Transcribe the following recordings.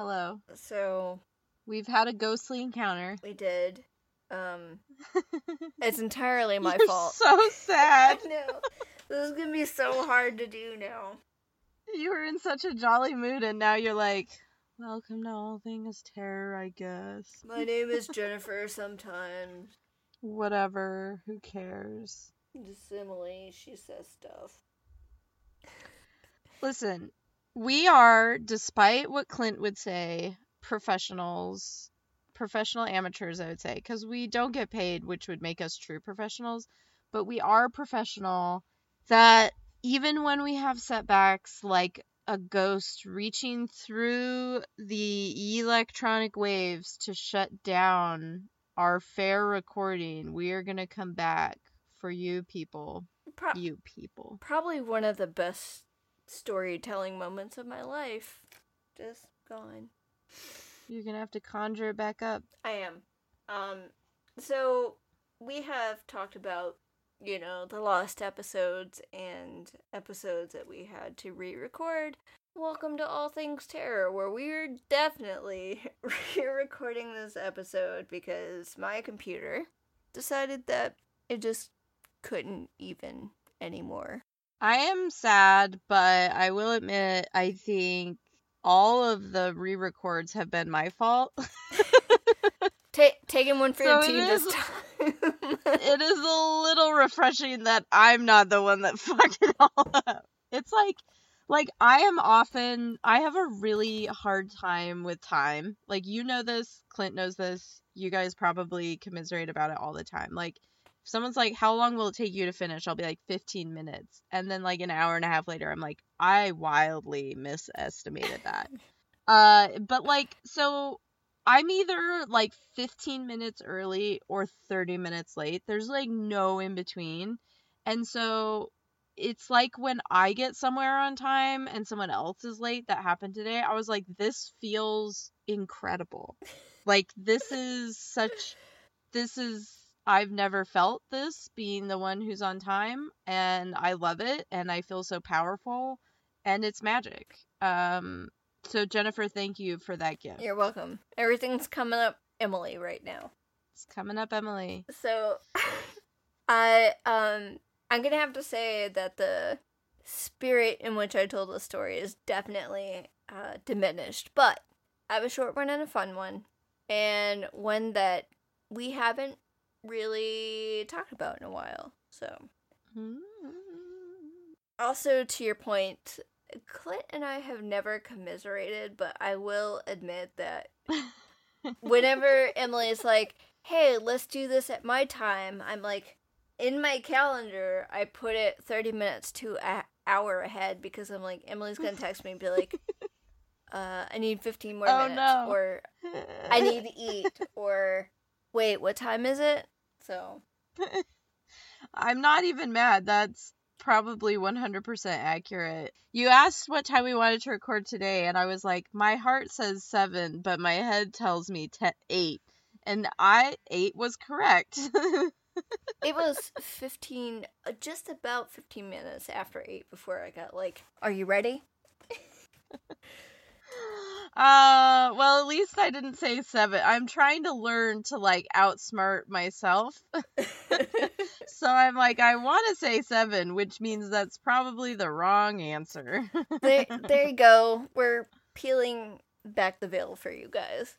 Hello. So We've had a ghostly encounter. we did. Um, it's entirely my You're fault. So sad. I know. This is gonna be so hard to do now. you were in such a jolly mood, and now you're like, "Welcome to all things terror," I guess. My name is Jennifer. Sometimes Whatever. Who cares? just Emily. She says stuff. Listen, we are, despite what Clint would say, professionals, professional amateurs, I would say, because we don't get paid, which would make us true professionals, but we are professional that even when we have setbacks like a ghost reaching through the electronic waves to shut down our fair recording, we are going to come back for you people. Pro- You people. probably one of the best storytelling moments of my life. Just gone. You're gonna have to conjure it back up. I am. Um, so we have talked about, you know, the lost episodes and episodes that we had to re-record. Welcome to All Things Terror, where we're definitely re-recording this episode because my computer decided that it just couldn't even anymore. I am sad, but I will admit I think all of the re-records have been my fault. Ta- taking one for So your team this time. it is a little refreshing that I'm not the one that fucked it all up. It's like like I am often I have a really hard time with time. Like you know this, Clint knows this. You guys probably commiserate about it all the time. Like if someone's like how long will it take you to finish? I'll be like 15 minutes. And then like an hour and a half later I'm like I wildly misestimated that. uh but like so I'm either like 15 minutes early or 30 minutes late. There's like no in between. And so it's like when I get somewhere on time and someone else is late that happened today. I was like this feels incredible. Like this is such this is I've never felt this being the one who's on time and I love it and I feel so powerful and it's magic. Um so Jennifer, thank you for that gift. You're welcome. Everything's coming up Emily right now. It's coming up, Emily. So I um I'm gonna have to say that the spirit in which I told the story is definitely uh, diminished. But I have a short one and a fun one, and one that we haven't really talked about in a while. So also to your point, Clint and I have never commiserated, but I will admit that whenever Emily's like, "Hey, let's do this at my time," I'm like, in my calendar, I put it 30 minutes to an hour ahead because I'm like, Emily's gonna text me and be like, uh, "I need 15 more Oh, minutes," no. or "I need to eat," or "Wait, what time is it?" So I'm not even mad. That's probably 100% accurate. You asked what time we wanted to record today, and I was like, my heart says 7, but my head tells me te- 8. And I 8 was correct. it was 15, uh, just about 15 minutes after eight before I got like, "Are you ready?" uh, well, at least I didn't say 7. I'm trying to learn to like outsmart myself. so I'm like, I want to say 7, which means that's probably the wrong answer. there, there you go. We're peeling back the veil for you guys.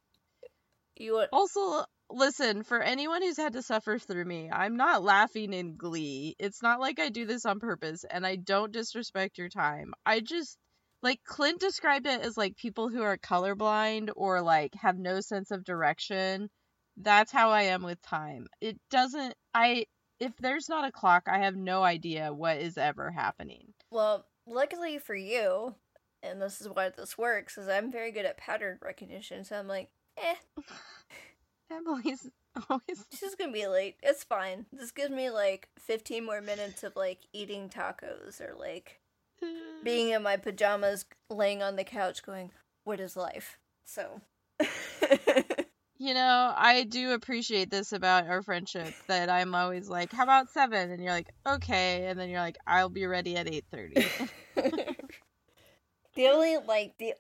You want Also, listen, for anyone who's had to suffer through me, I'm not laughing in glee. It's not like I do this on purpose and I don't disrespect your time. I just like Clint described it as like people who are colorblind or like have no sense of direction. That's how I am with time. It doesn't I if there's not a clock, I have no idea what is ever happening. Well, luckily for you, and this is why this works, is I'm very good at pattern recognition. So I'm like, eh, Emily's always she's gonna be late. It's fine. This gives me like 15 more minutes of like eating tacos or like being in my pajamas, laying on the couch, going, "What is life?" So. You know, I do appreciate this about our friendship that I'm always like, "How about 7?" and you're like, "Okay." And then you're like, "I'll be ready at 8:30." the only like the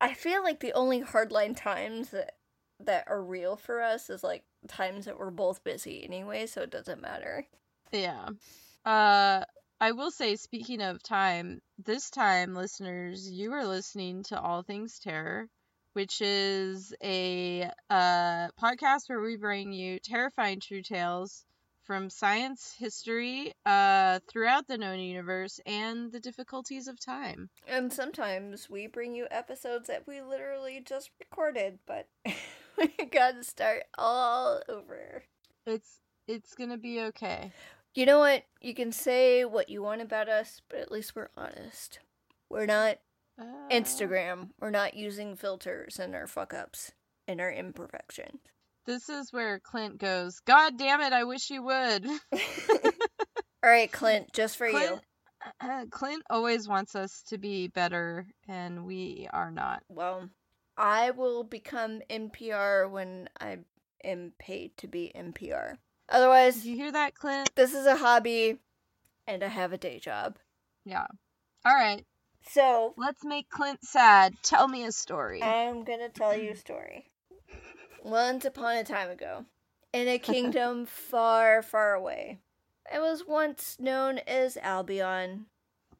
I feel like the only hardline times that that are real for us is like times that we're both busy anyway, so it doesn't matter. Yeah. Uh I will say speaking of time, this time listeners, you are listening to All Things Terror, which is a uh podcast where we bring you terrifying true tales from science, history, uh throughout the known universe and the difficulties of time. And sometimes we bring you episodes that we literally just recorded, but we gotta start all over. It's it's going to be okay. You know what? You can say what you want about us, but at least we're honest. We're not Uh, Instagram. We're not using filters and our fuck ups and our imperfections. This is where Clint goes, God damn it, I wish you would. All right, Clint, just for you. Clint, Clint always wants us to be better, and we are not. Well, I will become NPR when I am paid to be NPR. Otherwise, Did you hear that, Clint? this is a hobby and I have a day job. Yeah. All right, So, let's make Clint sad. Tell me a story. I'm gonna tell you a story. Once upon a time ago, in a kingdom far, far away, it was once known as Albion,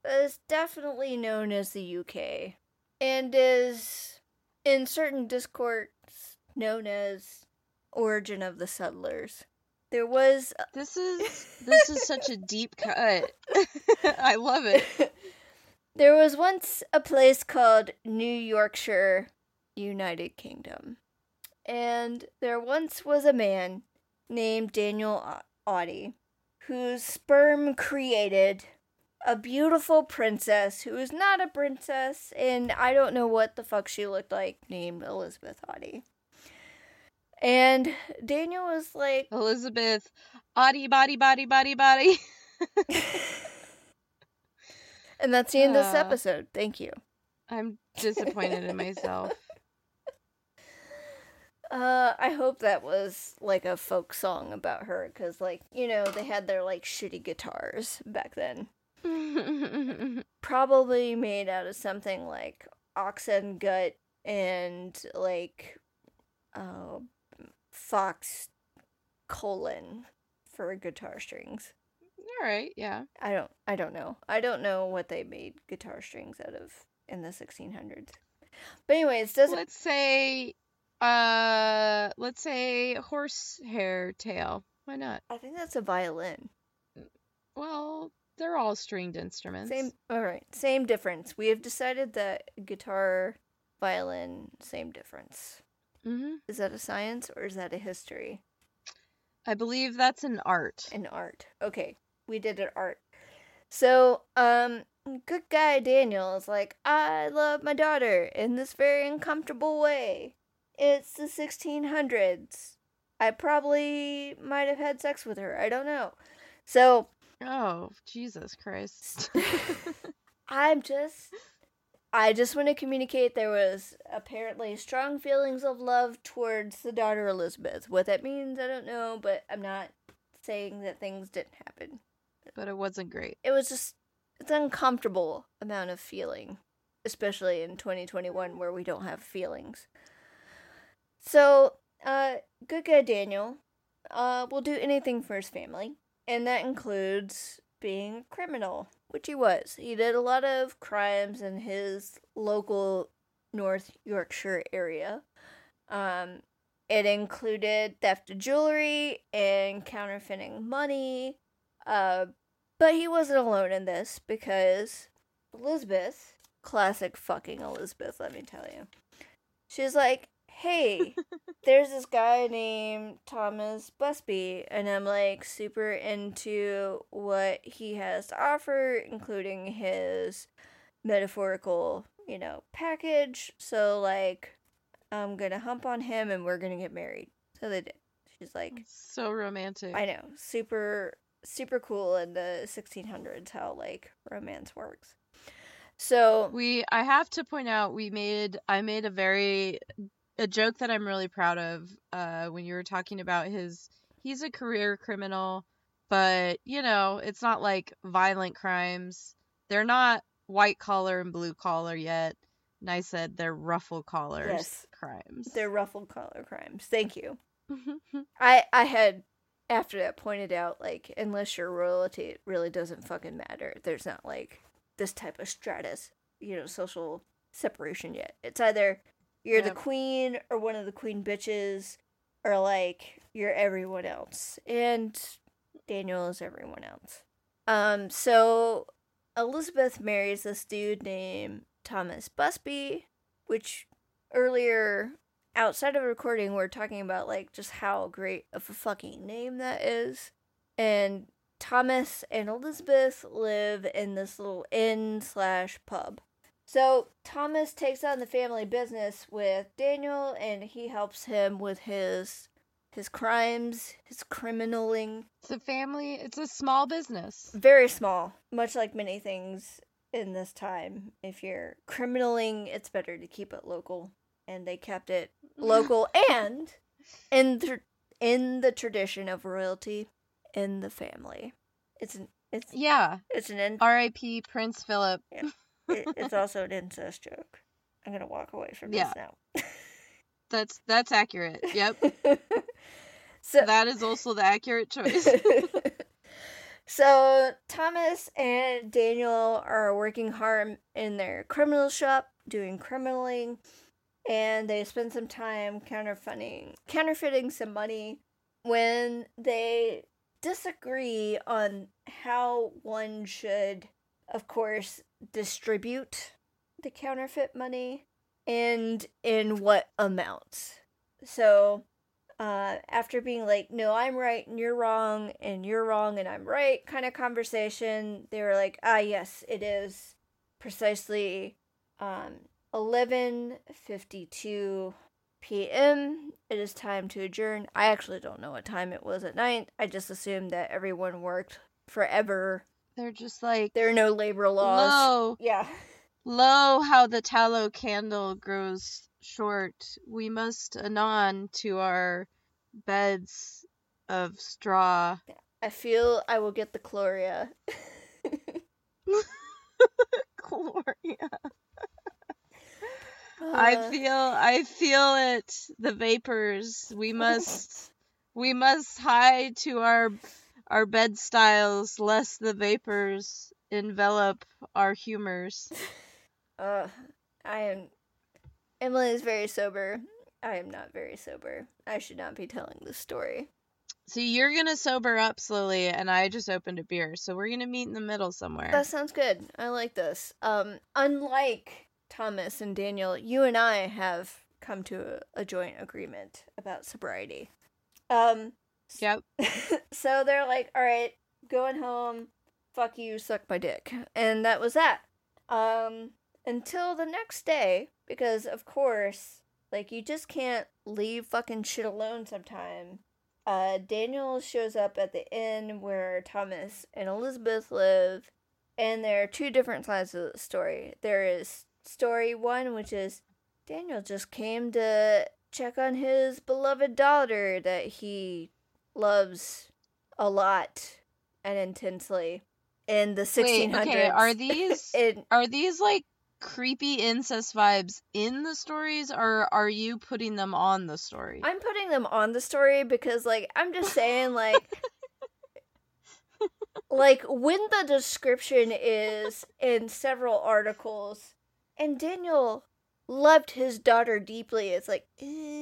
but is definitely known as the UK, and is, in certain discords known as Origin of the Settlers. There was uh, This is this is such a deep cut. I love it. there was once a place called New Yorkshire, United Kingdom. And there once was a man named Daniel Au- Auty whose sperm created a beautiful princess who is not a princess and I don't know what the fuck she looked like named Elizabeth Auty. And Daniel was like Elizabeth, body, body, body, body, body. and that's the end of this Uh. episode. Thank you. I'm disappointed in myself. Uh, I hope that was like a folk song about her, because, like, you know, they had their, like, shitty guitars back then. Probably made out of something like oxen gut and, like, uh, fox colon for guitar strings. All right, yeah. I don't, I don't know. I don't know what they made guitar strings out of in the 1600s. But anyways, doesn't Let's say, uh, let's say horsehair tail. Why not? I think that's a violin. Well, they're all stringed instruments. Same. All right. Same difference. We have decided that guitar, violin, same difference. Hmm Is that a science or is that a history? I believe that's an art. An art. Okay, we did an art. So, um, good guy Daniel is like, I love my daughter in this very uncomfortable way. It's the 1600s. I probably might have had sex with her. I don't know. So, Oh, Jesus Christ. I'm just I just want to communicate there was apparently strong feelings of love towards the daughter Elizabeth. What that means, I don't know, but I'm not saying that things didn't happen. but it wasn't great. It was just it's an uncomfortable amount of feeling, especially in 2021 where we don't have feelings. So, uh good guy Daniel uh will do anything for his family, and that includes being a criminal, which he was. He did a lot of crimes in his local North Yorkshire area. Um, it included theft of jewelry and counterfeiting money. Uh, but he wasn't alone in this because Elizabeth, classic fucking Elizabeth, let me tell you. She's like, hey, there's this guy named Thomas Busby, and I'm like super into what he has to offer, including his metaphorical, you know, package. So, like, I'm gonna hump on him and we're gonna get married. So they did. She's like, So romantic. I know, super, super cool in the 1600s how, like, romance works. So, We I have to point out we made I made a very a joke that I'm really proud of uh when you were talking about his he's a career criminal, but you know, it's not like violent crimes. They're not white collar and blue collar yet. And I said they're ruffle collars Yes. crimes. They're ruffle collar crimes. Thank you. I I had after that pointed out like unless you're royalty, it really doesn't fucking matter. There's not like this type of stratus, you know, social separation yet. It's either you're the queen or one of the queen bitches, or like you're everyone else. And Daniel is everyone else. Um, so Elizabeth marries this dude named Thomas Busby, which earlier outside of recording we're talking about like just how great of a fucking name that is. And Thomas and Elizabeth live in this little inn slash pub. So Thomas takes on the family business with Daniel and he helps him with his his crimes, his criminaling. it's a family. It's a small business. Very small, much like many things in this time. If you're criminaling, it's better to keep it local. And they kept it local and in the in the tradition of royalty in the family. It's an it's Yeah. it's an in, R.I.P. Prince Philip. It, it's also an incest joke. I'm gonna walk away from Yeah. this now. That's that's accurate. Yep. so that is also the accurate choice. so Thomas and Daniel are working hard in their criminal shop, doing criminaling, and they spend some time counterfeiting, counterfeiting some money. When they disagree on how one should, of course, distribute the counterfeit money and in what amounts. So uh, after being like, no, I'm right and you're wrong, and you're wrong and I'm right kind of conversation, they were like, ah, yes, it is precisely um, 11.52 p.m. It is time to adjourn. I actually don't know what time it was at night. I just assumed that everyone worked forever. They're just like, There are no labor laws. lo, Yeah. lo, how the tallow candle grows short. We must anon to our beds of straw. I feel I will get the chloria. Gloria. I Uh, feel I feel it the vapors we must we must hide to our our bed styles lest the vapors envelop our humors Uh, I am. Emily is very sober. I am not very sober. I should not be telling this story. so you're gonna sober up slowly and I just opened a beer so we're gonna meet in the middle somewhere That sounds good. I like this. Um, unlike Thomas and Daniel, you and I have come to a, a joint agreement about sobriety. Um, yep so they're like, all right, going home. Fuck you, suck my dick. And that was that. Um, until the next day, because of course, like, you just can't leave fucking shit alone sometime. Uh, Daniel shows up at the inn where Thomas and Elizabeth live, and there are two different sides of the story. There is story one, which is Daniel just came to check on his beloved daughter that he loves a lot and intensely in the 1600s. Wait, okay are these in, are these like creepy incest vibes in the stories or are you putting them on the story I'm putting them on the story because, like, I'm just saying, like, like when the description is in several articles, and Daniel loved his daughter deeply, it's like, eh.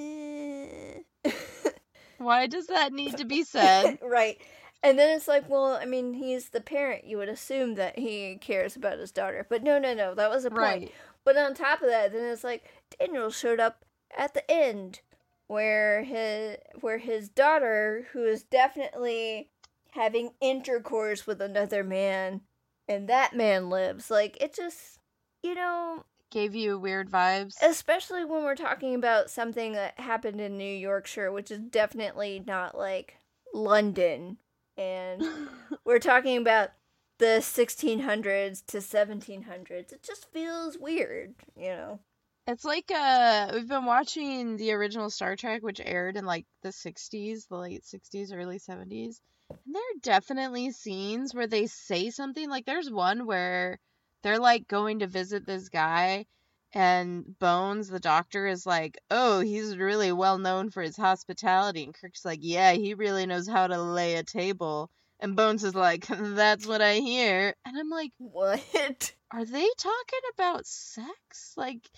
Why does that need to be said right. And then it's like, well, I mean, he's the parent. You would assume that he cares about his daughter, but no, no, no. That was a point. right But on top of that, then it's like Daniel showed up at the end where his where his daughter, who is definitely having intercourse with another man, and that man lives. Like it just you know, gave you weird vibes especially when we're talking about something that happened in New Yorkshire, which is definitely not like London. And we're talking about the 1600s to 1700s. It just feels weird, you know. It's like uh we've been watching the original Star Trek which aired in like the 60s, the late 60s, early 70s. And there are definitely scenes where they say something like there's one where they're like going to visit this guy and Bones, the doctor, is like, "Oh, he's really well known for his hospitality." And Kirk's like, "Yeah, he really knows how to lay a table." And Bones is like, "That's what I hear." And I'm like, What? "Are they talking about sex? Like,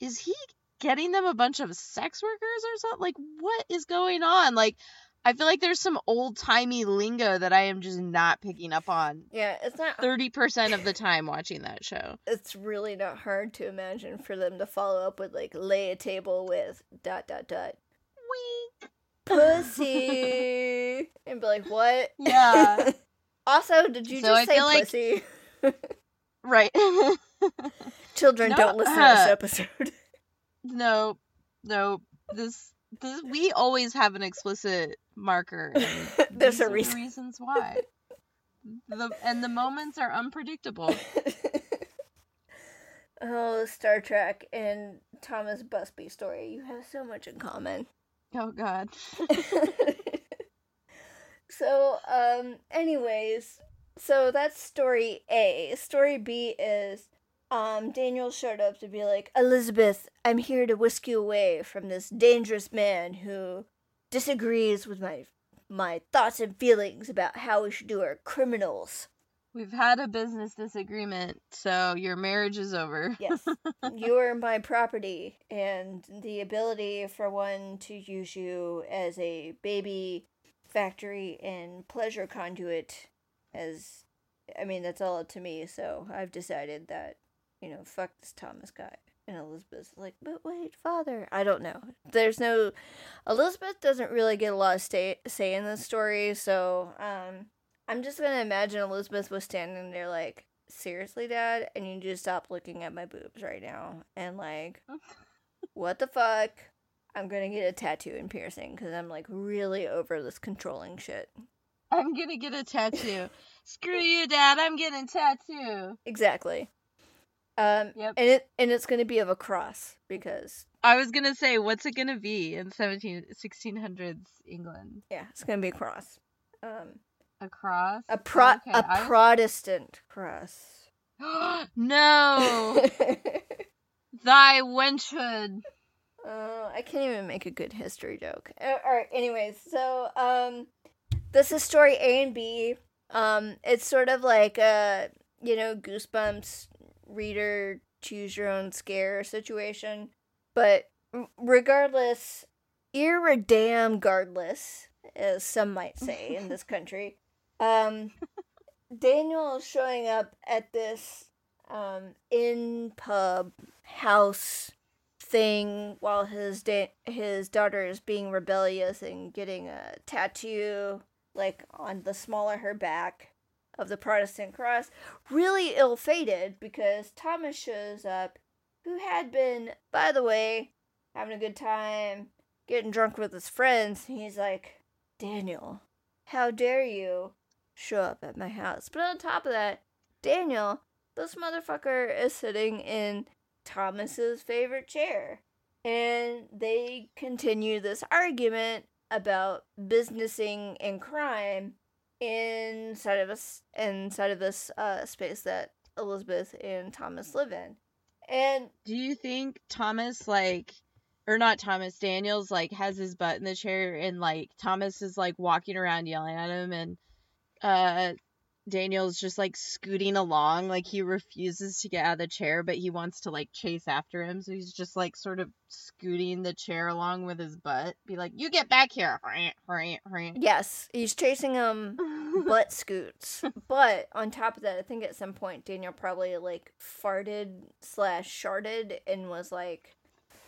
is he getting them a bunch of sex workers or something? Like, what is going on? Like." I feel like there's some old timey lingo that I am just not picking up on Yeah, it's not. 30% of the time watching that show. It's really not hard to imagine for them to follow up with like lay a table with dot dot dot Wink. pussy and be like what? Yeah. also, did you So just I say feel like- pussy? Right. Children No, don't listen to this uh, episode. no, no. This, this, we always have an explicit marker. and There's a reason. reasons why. The and the moments are unpredictable. oh, Star Trek and Thomas Busby story. You have so much in common. Oh God. so, um, anyways, so that's story A. Story B is, um, Daniel showed up to be like, Elizabeth, I'm here to whisk you away from this dangerous man who disagrees with my my thoughts and feelings about how we should do our criminals. We've had a business disagreement, so your marriage is over. Yes, you're my property, and the ability for one to use you as a baby factory and pleasure conduit as I mean, that's all up to me, so I've decided that, you know, fuck this Thomas guy. And Elizabeth's like, but wait, father. I don't know. There's no. Elizabeth doesn't really get a lot of stay, say in this story, so um, I'm just gonna imagine Elizabeth was standing there like, seriously, Dad? And you just stop looking at my boobs right now. And like, what the fuck? I'm gonna get a tattoo and piercing because I'm like really over this controlling shit. I'm gonna get a tattoo. Screw you, Dad. I'm getting a tattoo. Exactly. Um, Yep. and it and it's gonna be of a cross because I was gonna say, what's it gonna be in 17, 1600s England? yeah, it's gonna be a cross. Um, A cross? a pro Okay, a I was- Protestant cross. no, thy wenchhood. Uh, I can't even make a good history joke. Uh, all right. Anyways, so um, this is story A and B. Um, it's sort of like a you know goosebumps reader choose your own scare situation, but regardless, irredam guardless, as some might say in this country. Um, Daniel is showing up at this um in pub house thing while his da- his daughter is being rebellious and getting a tattoo like on the small of her back of the Protestant cross. Really ill fated because Thomas shows up, who had been, by the way, having a good time, getting drunk with his friends. He's like, Daniel, how dare you show up at my house? But on top of that, Daniel, this motherfucker is sitting in Thomas's favorite chair. And they continue this argument about businessing and crime inside of us inside of this uh, space that Elizabeth and Thomas live in. And Do you think Thomas like or not Thomas Daniels like has his butt in the chair and like Thomas is like walking around yelling at him and uh Daniel's just like scooting along like he refuses to get out of the chair but he wants to like chase after him so he's just like sort of scooting the chair along with his butt be like you get back here yes, he's chasing him um, butt scoots. But on top of that, I think at some point Daniel probably like farted slash sharted and was like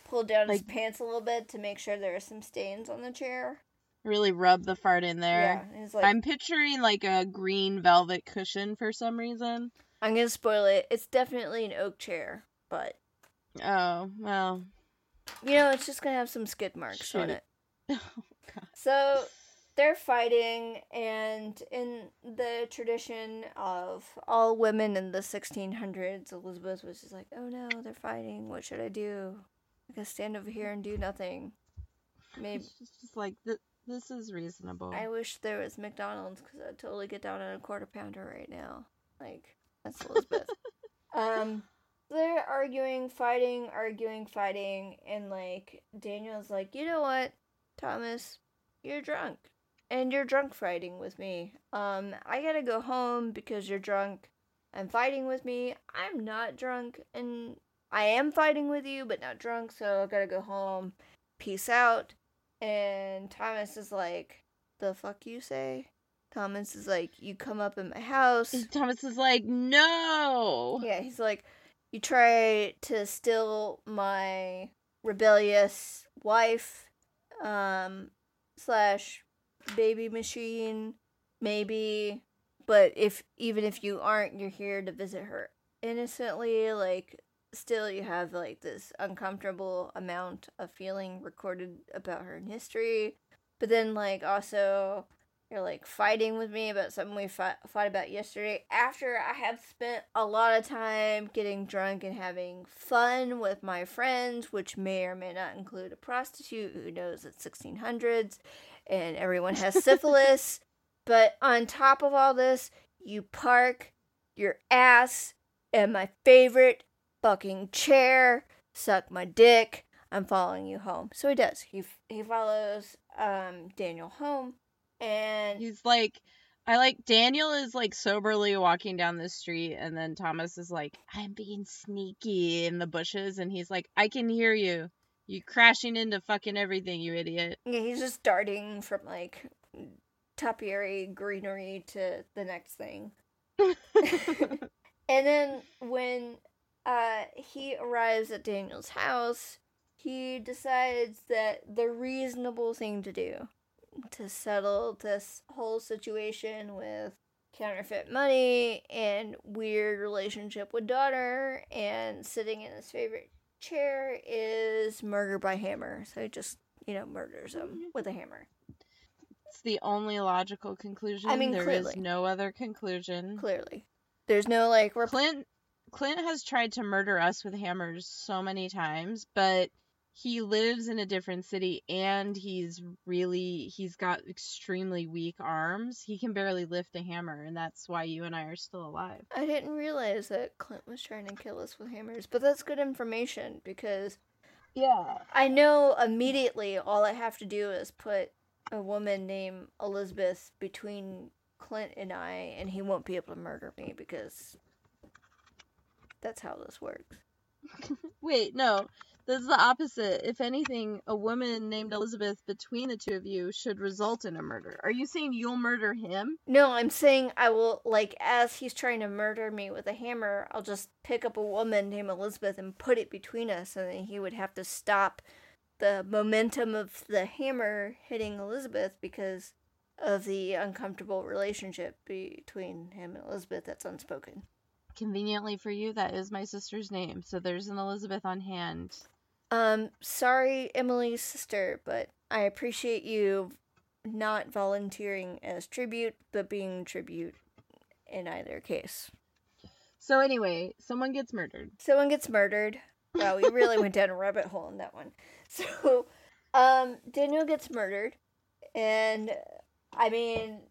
pulled down his pants a little bit to make sure there are some stains on the chair. Really rub the fart in there Yeah, like, I'm picturing like a green velvet cushion for some reason I'm gonna spoil it. It's definitely an oak chair, but oh well you know, it's just gonna have some skid marks on it. oh god So they're fighting, and in the tradition of all women in the 1600s, Elizabeth was just like, "Oh no, they're fighting. What should I do? I guess stand over here and do nothing." Maybe It's just, like this is reasonable. I wish there was McDonald's because I'd totally get down on a quarter pounder right now. Like that's Elizabeth. um, they're arguing, fighting, arguing, fighting, and like Daniel's like, you know what, Thomas, you're drunk, and you're drunk fighting with me. Um, I gotta go home because you're drunk and fighting with me. I'm not drunk, and I am fighting with you, but not drunk, so I gotta go home. Peace out. And Thomas is like, the fuck you say? Thomas is like, you come up in my house. Thomas is like, no. Yeah, he's like, you try to steal my rebellious wife, um, slash baby machine, maybe. But if even if you aren't, you're here to visit her innocently. Like, still, you have like this uncomfortable amount of feeling recorded about her in history. But then, like, also you're like fighting with me about something we fought, fought about yesterday after I have spent a lot of time getting drunk and having fun with my friends, which may or may not include a prostitute who knows it's 1600s and everyone has syphilis. but on top of all this, you park your ass and my favorite fucking chair, suck my dick. I'm following you home. So he does. He he follows um Daniel home and He's like, I like Daniel is like soberly walking down the street, and then Thomas is like, I'm being sneaky in the bushes, and he's like, I can hear you. You crashing into fucking everything, you idiot. yeah, he's just darting from like topiary greenery to the next thing. and then when uh he arrives at Daniel's house, he decides that the reasonable thing to do to settle this whole situation with counterfeit money and weird relationship with daughter and sitting in his favorite chair is murder by hammer. So he just, you know, murders him with a hammer. It's the only logical conclusion. I mean, there clearly. is no other conclusion. Clearly. There's no like rep- Clint Clint has tried to murder us with hammers so many times, but he lives in a different city and he's really he's got extremely weak arms. He can barely lift a hammer and that's why you and I are still alive. I didn't realize that Clint was trying to kill us with hammers, but that's good information because Yeah. I know immediately all I have to do is put a woman named Elizabeth between Clint and I, and he won't be able to murder me because that's how this works. Wait, no. This is the opposite. If anything, a woman named Elizabeth between the two of you should result in a murder. Are you saying you'll murder him? No, I'm saying I will, like, as he's trying to murder me with a hammer, I'll just pick up a woman named Elizabeth and put it between us, and then he would have to stop the momentum of the hammer hitting Elizabeth because of the uncomfortable relationship between him and Elizabeth that's unspoken. Conveniently for you, that is my sister's name. So there's an Elizabeth on hand. Um, sorry, Emily's sister, but I appreciate you not volunteering as tribute, but being tribute in either case. So anyway, someone gets murdered. Someone gets murdered. Wow, we really went down a rabbit hole in that one. So, um, Daniel gets murdered, and I mean,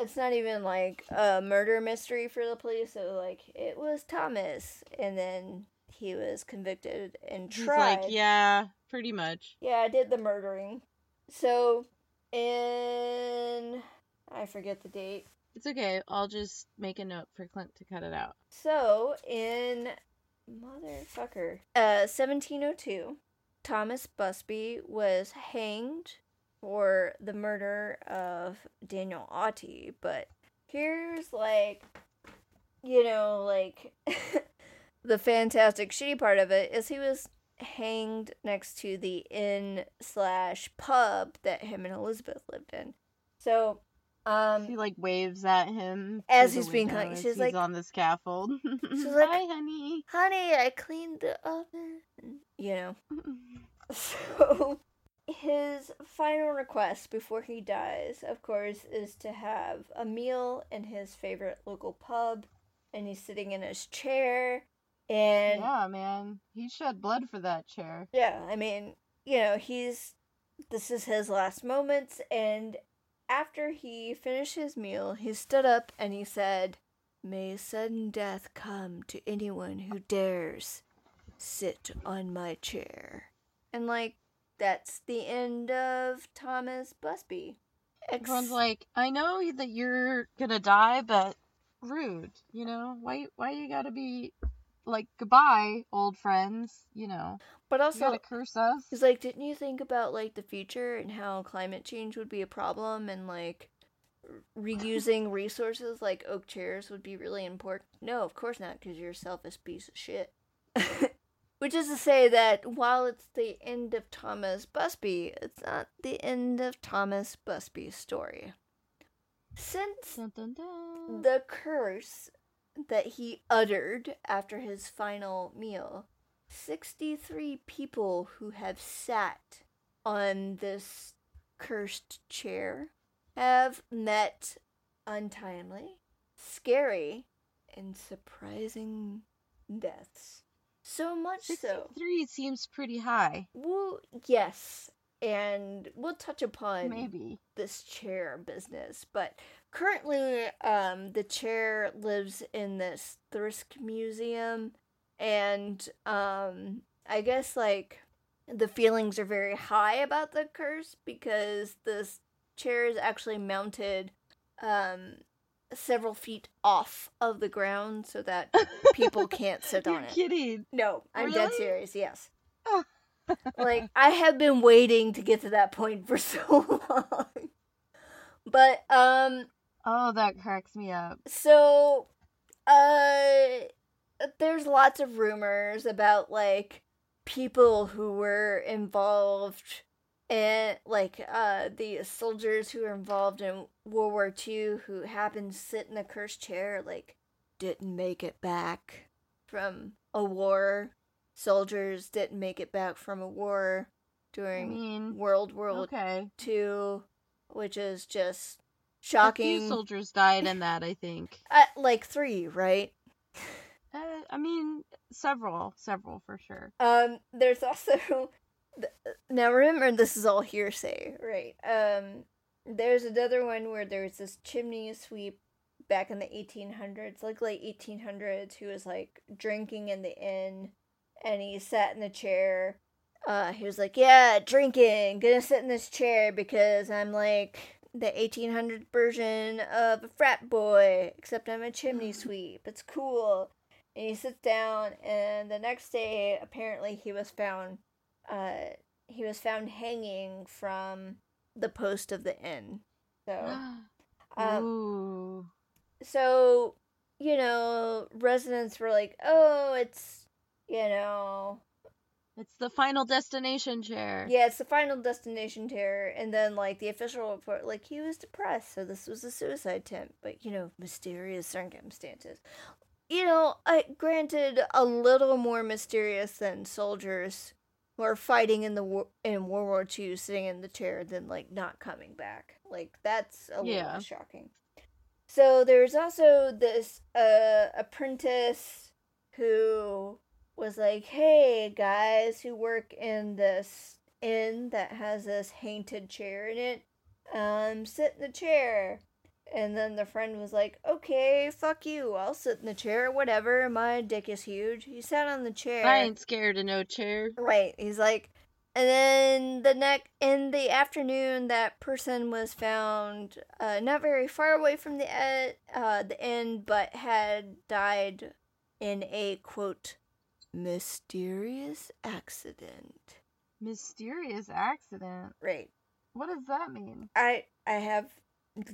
it's not even like a murder mystery for the police. So, like, it was Thomas, and then he was convicted and He's tried. like, yeah, pretty much. Yeah, I did the murdering. So, in. I forget the date. It's okay. I'll just make a note for Clint to cut it out. So, in. Motherfucker. Uh, 1702, Thomas Busby was hanged for the murder of Daniel Auty, but here's like. You know, like. the fantastic shitty part of it is he was hanged next to the inn slash pub that him and Elizabeth lived in. So, um, She like waves at him As he's being hung- she's he's like- on the scaffold. She's like- "Hi, honey." honey, I cleaned the oven. You know. So, his final request before he dies, of course, is to have a meal in his favorite local pub, and he's sitting in his chair. And yeah, man, he shed blood for that chair. Yeah, I mean, you know, he's this is his last moments and after he finished his meal, he stood up and he said, "May sudden death come to anyone who dares sit on my chair. And like that's the end of Thomas Busby. Everyone's like, I know that you're gonna die, but rude. You know why? Why you gotta be like goodbye, old friends? You know, but you also gotta curse us. Because, like, didn't you think about, like, the future and how climate change would be a problem and, like, reusing resources like oak chairs would be really important? No, of course not, because you're a selfish piece of shit. Which is to say that while it's the end of Thomas Busby, it's not the end of Thomas Busby's story. Since Dun, dun, dun. the curse that he uttered after his final meal 63 people who have sat on this cursed chair have met untimely, scary, and surprising deaths. So much so. Three seems pretty high. Well, yes, and we'll touch upon Maybe. this chair business, but currently, um, the chair lives in this Thirsk museum, and um, I guess like the feelings are very high about the curse because this chair is actually mounted um several feet off of the ground so that people can't sit on it. kidding. No, I'm dead serious. Yes. Oh. like I have been waiting to get to that point for so long. But um Oh, that cracks me up. so uh there's lots of rumors about like people who were involved and like uh the soldiers who were involved in World War II who happened to sit in the cursed chair like didn't make it back from a war. Soldiers didn't make it back from a war I during mean, World War okay. II, which is just A few shocking. soldiers died in that, I think. Uh, like three, right? Uh, I mean, several, several for sure. Um, there's also now remember this is all hearsay, right? Um, there's another one where there's this chimney sweep back in the 1800s, like late 1800s, who was like drinking in the inn, and he sat in a chair. Uh, he was like, "Yeah, drinking, gonna sit in this chair because I'm like the 1800 version of a frat boy, except I'm a chimney sweep. It's cool." And he sits down, and the next day, apparently, he was found. Uh, he was found hanging from the post of the inn. So, um, so you know, residents were like, "Oh, it's you know, It's the final destination chair. yeah, it's the final destination chair." And then like the official report, like he was depressed, so this was a suicide attempt. But you know, mysterious circumstances. You know, I granted a little more mysterious than soldiers are fighting in the war- in World War II, sitting in the chair, than like not coming back. Like that's a Yeah. little shocking. So there's also this uh apprentice who was like, "Hey guys who work in this inn that has this haunted chair in it, um, sit in the chair." And then the friend was like, "Okay, fuck you. I'll sit in the chair. Whatever. My dick is huge." He sat on the chair. I ain't scared of no chair. Right. He's like, and then the next in the afternoon, that person was found uh, not very far away from the ed- uh, the end, but had died in a quote mysterious accident. Mysterious accident. Right. What does that mean? I I have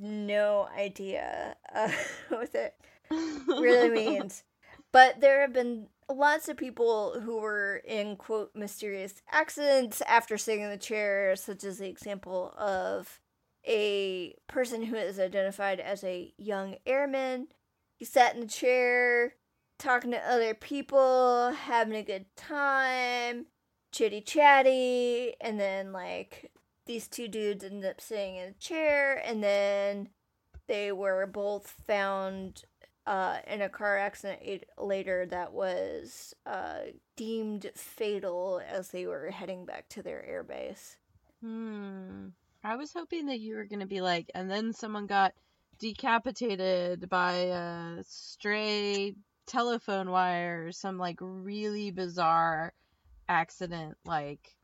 no idea uh, what that really means. But there have been lots of people who were in quote mysterious accidents after sitting in the chair, such as the example of a person who is identified as a young airman. He sat in the chair, talking to other people, having a good time, chitty chatty, and then like these two dudes ended up sitting in a chair, and then they were both found uh, in a car accident later that was uh, deemed fatal as they were heading back to their airbase. Hmm. I was hoping that you were gonna be like, and then someone got decapitated by a stray telephone wire or some like really bizarre accident like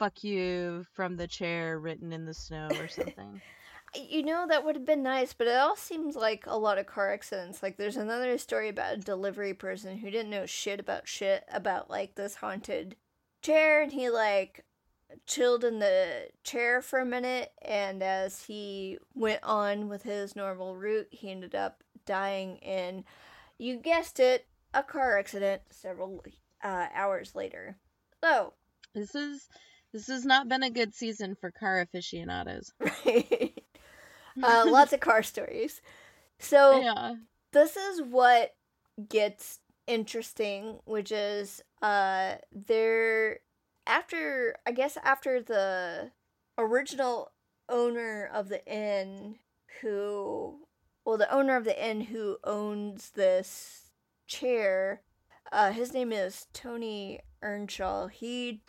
fuck you from the chair written in the snow or something. You know, that would have been nice, but it all seems like a lot of car accidents. Like, there's another story about a delivery person who didn't know shit about shit about, like, this haunted chair, and he, like, chilled in the chair for a minute, and as he went on with his normal route, he ended up dying in, you guessed it, a car accident several uh, hours later. So, This is this has not been a good season for car aficionados. right. uh, lots of car stories. So, yeah. this is what gets interesting, which is uh there after I guess after the original owner of the inn who well the owner of the inn who owns this chair uh his name is Tony Earnshaw. He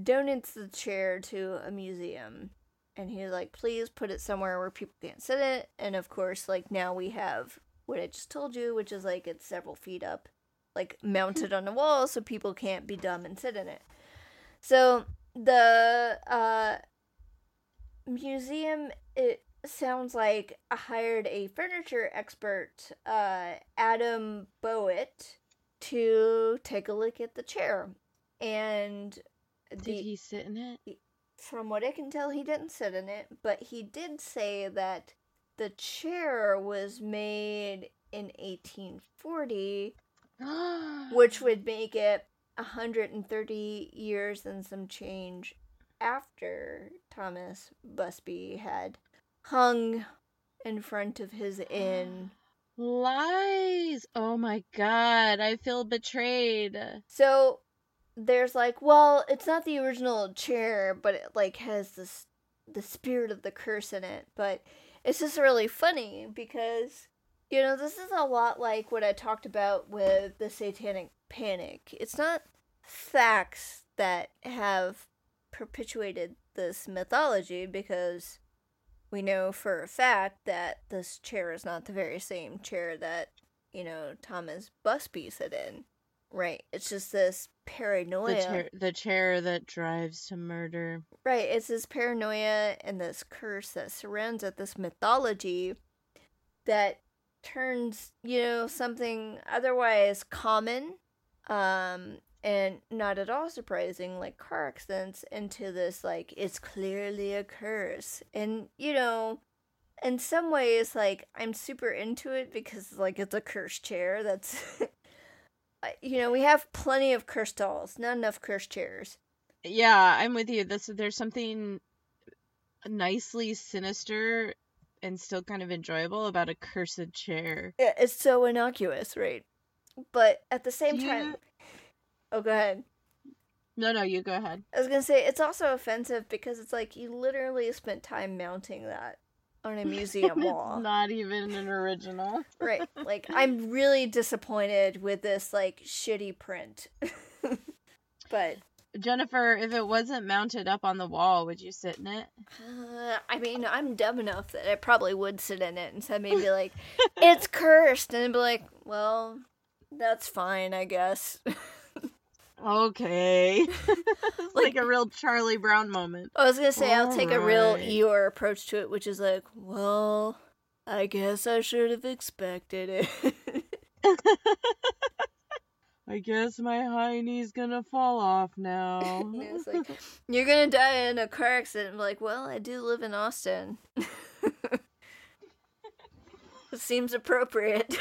donates the chair to a museum and he's like please put it somewhere where people can't sit in it and of course like now we have what I just told you, which is like it's several feet up, like mounted on the wall so people can't be dumb and sit in it. So the uh, museum, it sounds like hired a furniture expert, uh, Adam Bowett to take a look at the chair. And Did the, he sit in it? from what I can tell, he didn't sit in it, but he did say that the chair was made in 1840, which would make it 130 years and some change after Thomas Busby had hung in front of his inn. Lies. Oh my god, I feel betrayed. So there's like, well, it's not the original chair, but it like has this the spirit of the curse in it. But it's just really funny because you know this is a lot like what I talked about with the Satanic Panic. It's not facts that have perpetuated this mythology because we know for a fact that this chair is not the very same chair that you know Thomas Busby sat in. Right. It's just this paranoia. The chair, the chair that drives to murder. Right. It's this paranoia and this curse that surrounds it, this mythology that turns, you know, something otherwise common um and not at all surprising like car accidents into this like it's clearly a curse. And you know, in some ways like I'm super into it because like it's a cursed chair that's you know, we have plenty of cursed dolls, not enough cursed chairs. Yeah, I'm with you. This there's something nicely sinister and still kind of enjoyable about a cursed chair. Yeah, it's so innocuous, right? But at the same Do time, oh, go ahead. No, no, you go ahead. I was gonna say it's also offensive because it's like you literally spent time mounting that on a museum wall, It's not even an original. right? Like I'm really disappointed with this like shitty print. but Jennifer, if it wasn't mounted up on the wall, would you sit in it? uh, I mean, I'm dumb enough that I probably would sit in it and so maybe like it's cursed, and I'd be like, well, that's fine, I guess. Okay. it's like, a real Charlie Brown moment. I was gonna say I'll take a real. Eeyore approach to it, which is like, well, I guess I should have expected it. I guess my high knee's gonna fall off now. It's like, you're gonna die in a car accident. I'm like, well, I do live in Austin. it seems appropriate.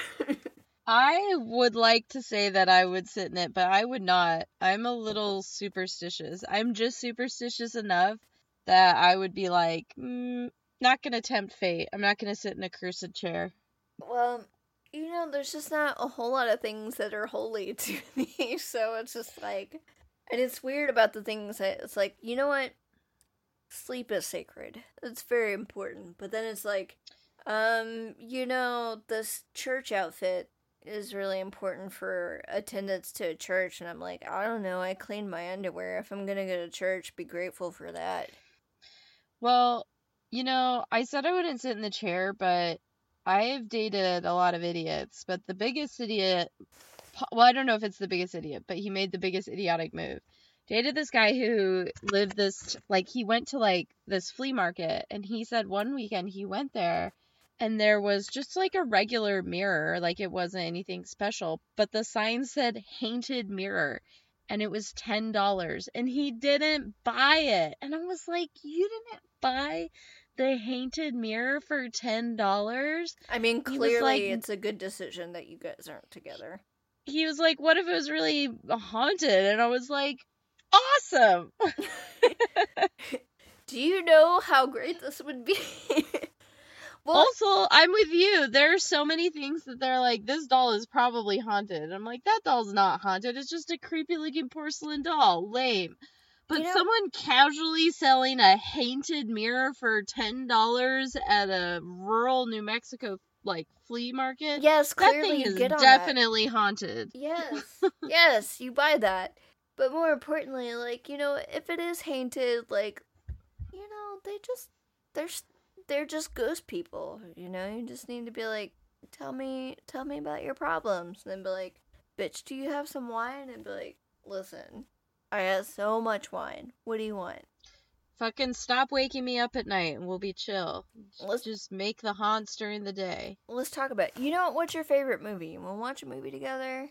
I would like to say that I would sit in it, but I would not. I'm a little superstitious. I'm just superstitious enough that I would be like, mm, not gonna tempt fate. I'm not gonna sit in a cursed chair. well, you know, there's just not a whole lot of things that are holy to me, so it's just like, and it's weird about the things that it's like, you know what? Sleep is sacred. It's very important. But then it's like, um, you know, this church outfit is really important for attendance to a church, and I'm like, I don't know. I clean my underwear. If I'm gonna go to church, be grateful for that. Well, you know, I said I wouldn't sit in the chair, but I've dated a lot of idiots, but the biggest idiot well, I don't know if it's the biggest idiot, but he made the biggest idiotic move. Dated this guy who lived this like he went to like this flea market and he said one weekend he went there and there was just like a regular mirror, like it wasn't anything special, but the sign said haunted mirror and it was $10 and he didn't buy it. And I was like, "You didn't buy the haunted mirror for $10?" I mean, clearly like, it's a good decision that you guys aren't together. He was like, "What if it was really haunted?" And I was like, "Awesome." Do you know how great this would be? Well, also, I'm with you. There are so many things that they're like, this doll is probably haunted. I'm like, that doll's not haunted. It's just a creepy looking porcelain doll. Lame. But you know, someone casually selling a haunted mirror for ten dollars at a rural New Mexico like flea market. Yes, clearly that thing is definitely that. haunted. Yes, yes, you buy that. But more importantly, like you know, if it is haunted, like you know, they just there's they're just ghost people. You know, you just need to be like, tell me, tell me about your problems, and then be like, bitch, do you have some wine? And be like, listen, I have so much wine. What do you want? Fucking stop waking me up at night and we'll be chill. Let's just make the haunts during the day. Let's talk about. It. You know what's your favorite movie? To watch a movie together?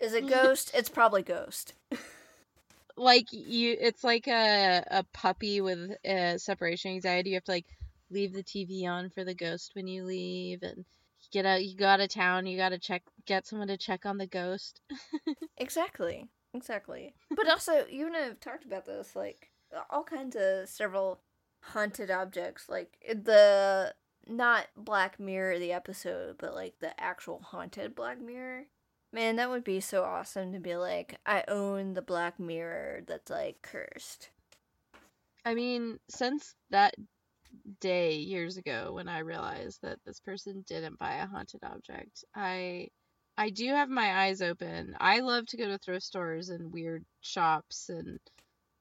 Is it Ghost? it's probably Ghost. like you, it's like a a puppy with uh, separation anxiety. You have to like leave the TV on for the ghost when you leave and you get out you go out of town, you gotta check get someone to check on the ghost. exactly. Exactly. But also you and I have talked about this, like all kinds of several haunted objects, like the not Black Mirror the episode, but like the actual haunted Black Mirror. Man, that would be so awesome to be like, I own the Black Mirror that's like cursed. I mean, since that day years ago when I realized that this person didn't buy a haunted object. I I do have my eyes open. I love to go to thrift stores and weird shops and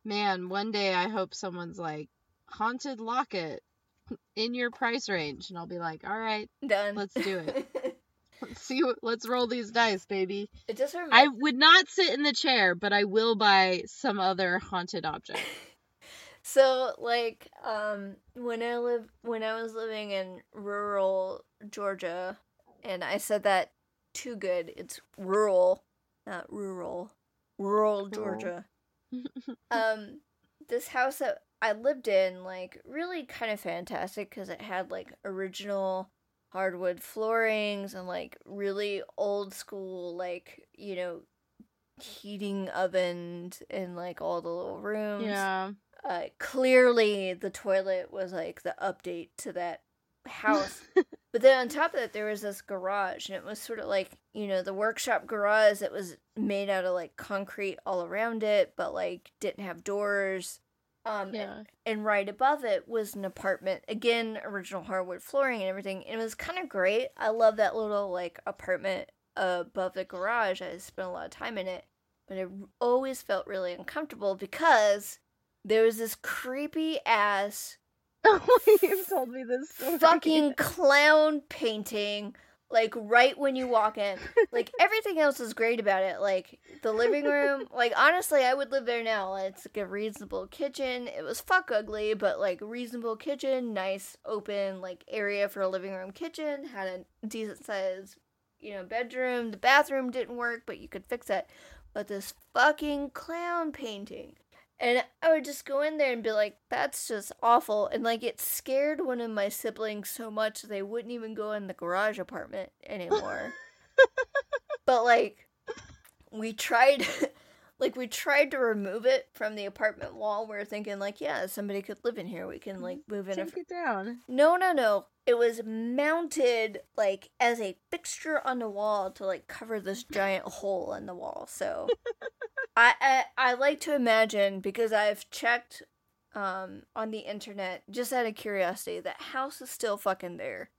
man, one day I hope someone's like haunted locket in your price range and I'll be like, "All right, done. Let's do it." let's see what let's roll these dice, baby. It just reminds- I would not sit in the chair, but I will buy some other haunted object. So like um when I live when I was living in rural Georgia and I said that too good. It's rural, not rural. Rural Georgia. um this house that I lived in like really kind of fantastic cuz it had like original hardwood floorings and like really old school like, you know, heating ovens and like all the little rooms. Yeah uh, clearly the toilet was like the update to that house. but then on top of that, there was this garage, and it was sort of like you know the workshop garage that was made out of like concrete all around it, but like didn't have doors. Um, yeah. and, and right above it was an apartment. Again, original hardwood flooring and everything. And it was kind of great. I love that little like apartment above the garage. I spent a lot of time in it, but it always felt really uncomfortable because there was this creepy ass Oh, you've told me this story. fucking clown painting like right when you walk in. Like everything else is great about it. Like the living room, like honestly, I would live there now. It's like a reasonable kitchen. It was fuck ugly, but like reasonable kitchen, nice open like area for a living room kitchen, had a decent size, you know, bedroom. The bathroom didn't work, but you could fix it. But this fucking clown painting and I would just go in there and be like, that's just awful. And like, it scared one of my siblings so much they wouldn't even go in the garage apartment anymore. but like, we tried. like we tried to remove it from the apartment wall. We are thinking like, yeah, somebody could live in here. We can like move in. Take it down. No, no, no. It was mounted like as a fixture on the wall to like cover this giant hole in the wall. So I, I I like to imagine because I've checked um on the internet just out of curiosity that house is still fucking there.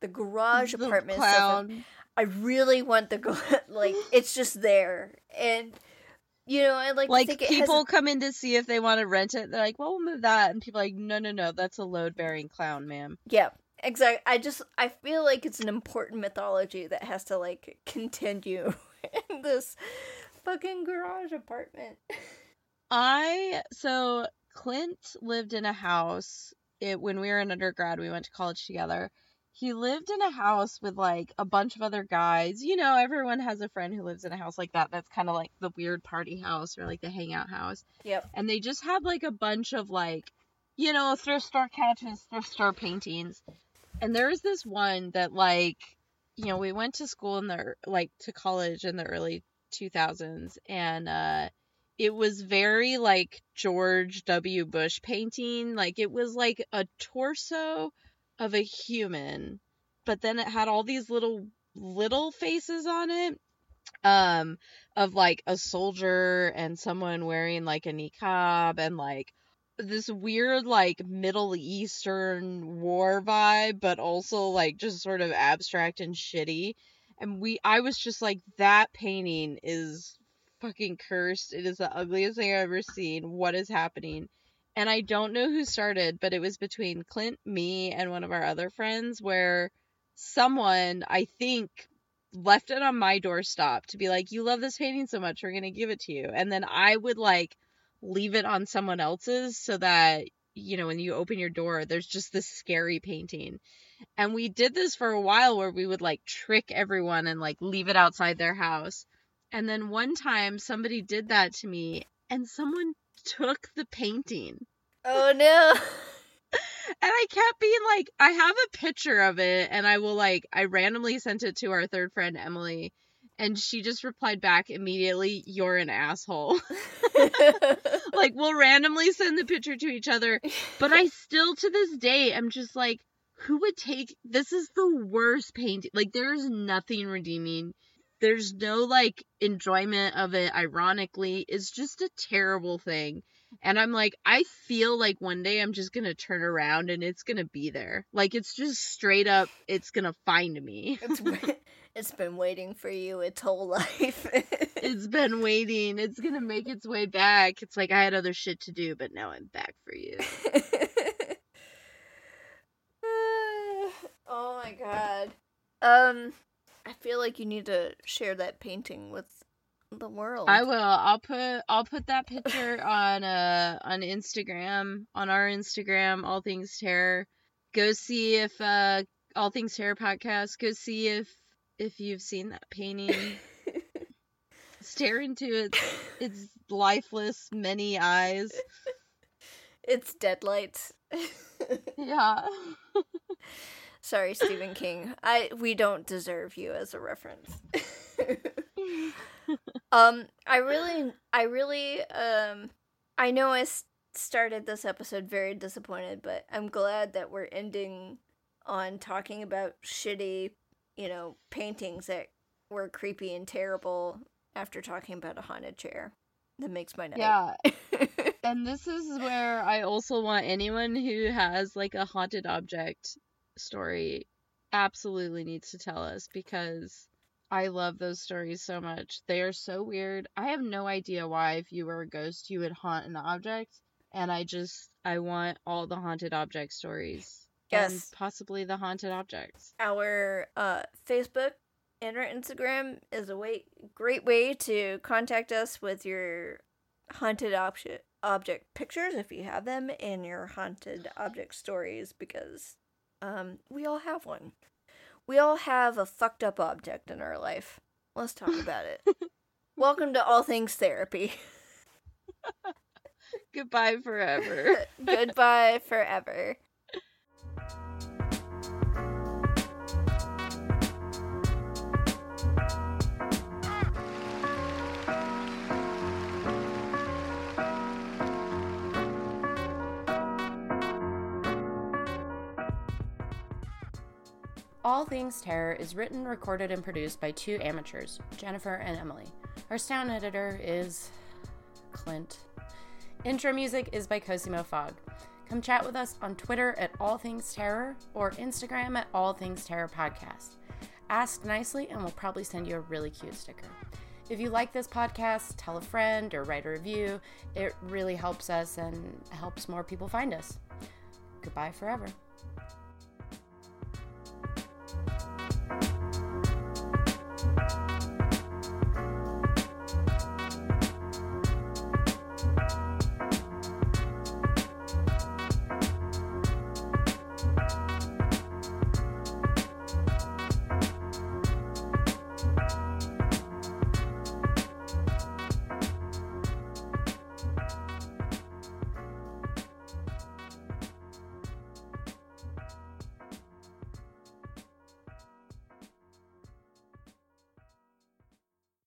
The garage the apartment clown. is I really want the like it's just there and you know, I like like people has... come in to see if they want to rent it. They're like, "Well, we'll move that," and people are like, "No, no, no, that's a load bearing clown, ma'am." Yeah, exactly. I just I feel like it's an important mythology that has to like continue in this fucking garage apartment. I so Clint lived in a house. It when we were in undergrad, we went to college together. He lived in a house with like a bunch of other guys. You know, everyone has a friend who lives in a house like that. That's kind of like the weird party house or like the hangout house. Yep. And they just had like a bunch of like, you know, thrift store couches, thrift store paintings. And there was this one that like, you know, we went to school in the like to college in the early 2000s and uh it was very like George W. Bush painting. Like it was like a torso of a human, but then it had all these little little faces on it. Um of like a soldier and someone wearing like a niqab and like this weird like Middle Eastern war vibe, but also like just sort of abstract and shitty. And we I was just like that painting is fucking cursed. It is the ugliest thing I've ever seen. What is happening? And I don't know who started, but it was between Clint, me, and one of our other friends where someone, I think, left it on my doorstep to be like, You love this painting so much, we're going to give it to you. And then I would like leave it on someone else's so that, you know, when you open your door, there's just this scary painting. And we did this for a while where we would like trick everyone and like leave it outside their house. And then one time somebody did that to me and someone took the painting. Oh no. And I kept being like, I have a picture of it and I will like, I randomly sent it to our third friend, Emily. And she just replied back immediately, You're an asshole. like, we'll randomly send the picture to each other. But I still, to this day, am just like, who would take this? Is the worst painting. Like, there's nothing redeeming there's no like enjoyment of it ironically it's just a terrible thing. And i'm like i feel like one day i'm just gonna turn around and it's gonna be there. Like it's just straight up it's gonna find me. It's, it's been waiting for you its whole life. It's been waiting. It's gonna make its way back. It's like i had other shit to do but now i'm back for you. Oh my god. Um I feel like you need to share that painting with the world. I will. I'll put I'll put that picture on uh on Instagram, on our Instagram, All Things Terror. Go see if uh All Things Terror podcast. Go see if if you've seen that painting. Stare into its its lifeless many eyes. It's deadlights. yeah. Sorry, Stephen King. I we don't deserve you as a reference. um, I really, I really, um, I know I started this episode very disappointed, but I'm glad that we're ending on talking about shitty, you know, paintings that were creepy and terrible after talking about a haunted chair. That makes my night. Yeah. and this is where I also want anyone who has like a haunted object story absolutely needs to tell us because I love those stories so much. They are so weird. I have no idea why, if you were a ghost, you would haunt an object. And I just, I want all the haunted object stories. Yes. And possibly the haunted objects. Our uh, Facebook and our Instagram is a way, great way to contact us with your haunted object object pictures if you have them and your haunted object stories because um, we all have one. We all have a fucked up object in our life. Let's talk about it. Welcome to All Things Therapy. Goodbye forever. Goodbye forever. All Things Terror is written, recorded, and produced by two amateurs, Jennifer and Emily. Our sound editor is Clint. Intro music is by Cosimo Fogg. Come chat with us on Twitter at All Things Terror or Instagram at All Things Terror Podcast. Ask nicely, and we'll probably send you a really cute sticker. If you like this podcast, tell a friend or write a review. It really helps us and helps more people find us. Goodbye forever.